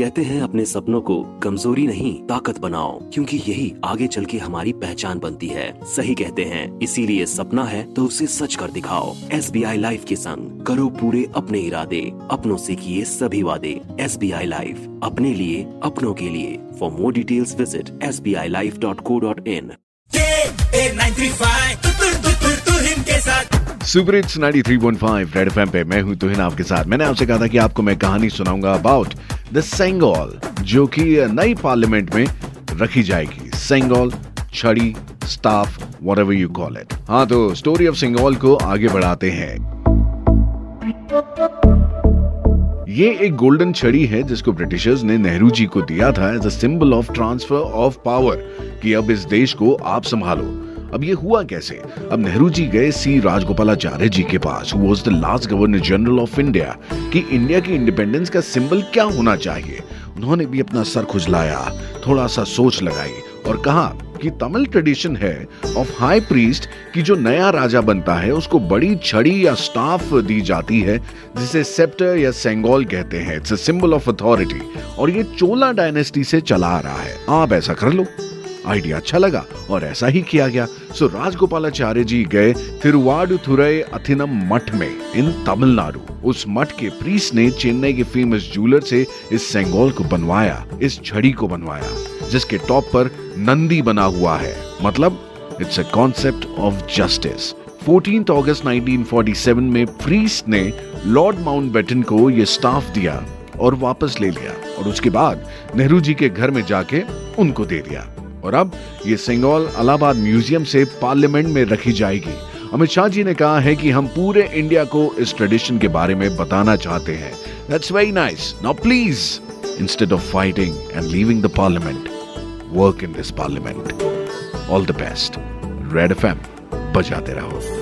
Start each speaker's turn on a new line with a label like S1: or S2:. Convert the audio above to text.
S1: कहते हैं अपने सपनों को कमज़ोरी नहीं, ताकत बनाओ, क्योंकि यही आगे चल के हमारी पहचान बनती है। सही कहते हैं, इसीलिए सपना है तो उसे सच कर दिखाओ। एस बी आई लाइफ के संग करो पूरे अपने इरादे, अपनों से किए सभी वादे। एस बी आई लाइफ, अपने लिए, अपनों के लिए। For more details visit S B I life dot co dot in
S2: super hits 93.5 red FM पे मैं हूँ तुहिन आपके साथ। मैंने आपसे कहा था कि आपको मैं कहानी सुनाऊँगा अबाउट द सेंगोल जो कि नई पार्लियामेंट में रखी जाएगी। सेंगोल छड़ी staff what you call it हाँ तो स्टोरी ऑफ़ सिंगोल को आगे बढ़ाते हैं। ये एक गोल्डन छड़ी है, जिसको ब्रिटिशर्स ने नेहरू जी को दिया था as a symbol of transfer of power कि अब इस देश को आप संभालो। अब ये हुआ कैसे? अब नेहरू जी गए सी राजगोपालाचार्य जी के पास was the last governor general of India कि इंडिया की इंडिपेंडेंस का सिंबल क्या होना चाहिए? उन्होंने भी अपना सर खुजलाया, थोड़ा सा सोच लगाई और कहा कि तमिल ट्रेडिशन है ऑफ़ हाई प्रीस्ट कि जो नया राजा बनता है, उसको बड़ी छड़ी या स्टाफ दी जाती है, जिसे सेप्टर या सेंगोल कहते हैं। इट्स सिंबल ऑफ़ अथॉरिटी और ये चोला डायनेस्टी से चला आ रहा है। आप ऐसा कर लो। आइडिया अच्छा लगा और ऐसा ही किया गया। सो राजगोपालाचार्य जी गए थिरुवाडुथुरई अथिनम मठ में इन तमिलनाडु। उस मठ के प्रीस ने चेन्नई के फ़ेमस ज्वेलर से इस सेंगोल को बनवाया, इस छड़ी को बनवाया, जिसके टॉप पर नंदी बना हुआ है। मतलब it's a concept of justice 14 अगस्त 1947 में प्रीस ने लॉर्ड माउंटबेटन को यह स्टाफ दिया और वापस ले लिया और उसके बाद नेहरू जी के घर में जाके उनको दे दिया। और अब ये सिंगौल अलाहाबाद म्यूज़ियम से पार्लियामेंट में रखी जाएगी। अमित शाह जी ने कहा है कि हम पूरे इंडिया को इस ट्रेडिशन के बारे में बताना चाहते हैं। That's very nice now please instead of fighting and leaving the parliament work in this parliament all the best red FM बजाते रहो।